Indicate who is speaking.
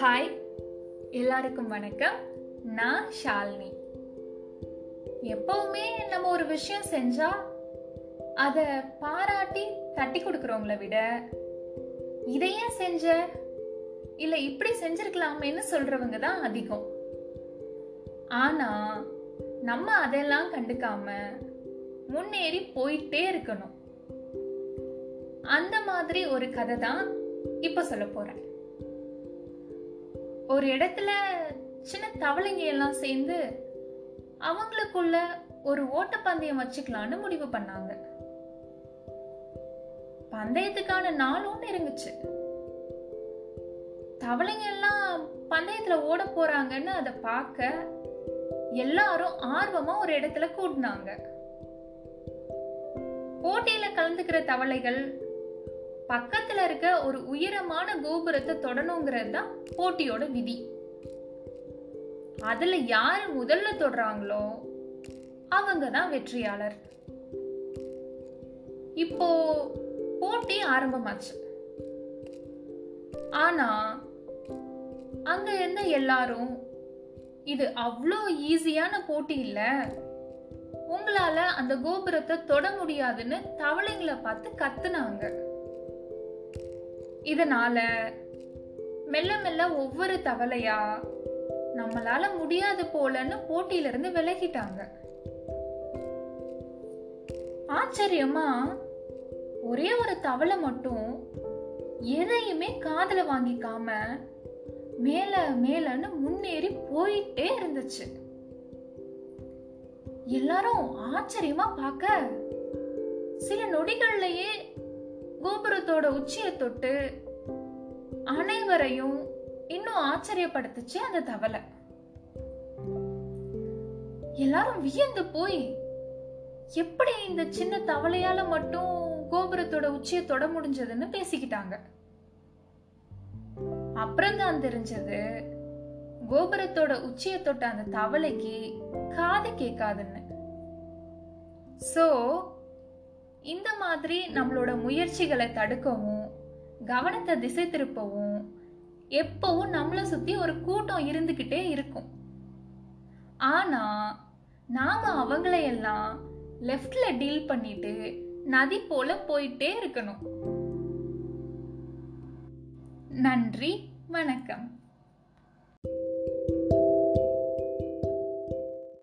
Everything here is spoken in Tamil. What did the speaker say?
Speaker 1: ஹாய் எல்லாருக்கும் வணக்கம். நான் ஷாலினி. எப்பவுமே நம்ம ஒரு விஷயம் செஞ்சா அதை பாராட்டி தட்டி கொடுக்குறவங்கள விட இதையே செஞ்ச? இல்லை இப்படி செஞ்சிருக்கலாமேன்னு சொல்றவங்க தான் அதிகம். ஆனா நம்ம அதெல்லாம் கண்டுக்காம முன்னேறி போயிட்டே இருக்கணும். அந்த மாதிரி ஒரு கதை தான் இப்போ சொல்ல போறேன். ஒரு இடத்துல சின்ன தவளைங்க எல்லாம் சேர்ந்து அவங்களுக்குள்ள ஒரு ஓட்டப்பந்தயம் வச்சுக்கலான்னு முடிவு பண்ணாங்க. பந்தயத்துக்கான நாளும் இருந்துச்சு. தவளைங்க எல்லாம் பந்தயத்துல ஓட போறாங்கன்னு அதை பார்க்க எல்லாரும் ஆர்வமா ஒரு இடத்துல கூட்டினாங்க போட்டியில கலந்துக்கிற தவளைகள் பக்கத்துல இருக்க ஒரு உயரமான கோபுரத்தை தொடணுங்கிறது தான் போட்டியோட விதி. அதுல யாரு முதல்ல தொடுறாங்களோ அவங்க தான் வெற்றியாளர். இப்போ போட்டி ஆரம்பமாச்சு. ஆனா அங்க இருந்த எல்லாரும் இது அவ்வளோ ஈஸியான போட்டி இல்லை. உங்களால அந்த கோபுரத்தை தொட முடியாதுன்னு தவளைங்களை பார்த்து கத்துனாங்க. இதனால மெல்ல மெல்ல ஒவ்வொரு தவளையா நம்மளால முடியாது போலன்னு போட்டியில இருந்து விலகிட்டாங்க. ஆச்சரியமா ஒரே ஒரு தவளை மட்டும் எதையுமே காதல வாங்கிக்காம மேல மேலன்னு முன்னேறி போயிட்டே இருந்துச்சு. எல்லாரும் ஆச்சரியமா பார்க்க சில நொடிகள்லயே கோபுரத்தோட உச்சியை தொட்டு அனைவரையும் இன்னும் ஆச்சரியப்படுத்துச்சு அந்த தவளை. எல்லாரும் வியந்து போய் எப்படி இந்த சின்ன தவளையால மட்டும் கோபுரத்தோட உச்சியை தொட முடிஞ்சதுன்னு பேசிக்கிட்டாங்க. அப்புறம் தான் தெரிஞ்சது கோபுரத்தோட உச்சியை தொட்ட அந்த தவளைக்கு காது கேட்காதுன்னு. சோ இந்த மாதிரி நம்மளோட முயற்சிகளை தடுக்கவும் கவனத்தை திசை திருப்பவும் எப்பவும் நம்மளை சுத்தி ஒரு கூட்டம் இருந்துக்கிட்டே இருக்கும். ஆனா நாம அவங்களையெல்லாம் லெஃப்ட்ல டீல் பண்ணிட்டு நதி போல போயிட்டே இருக்கணும். நன்றி வணக்கம்.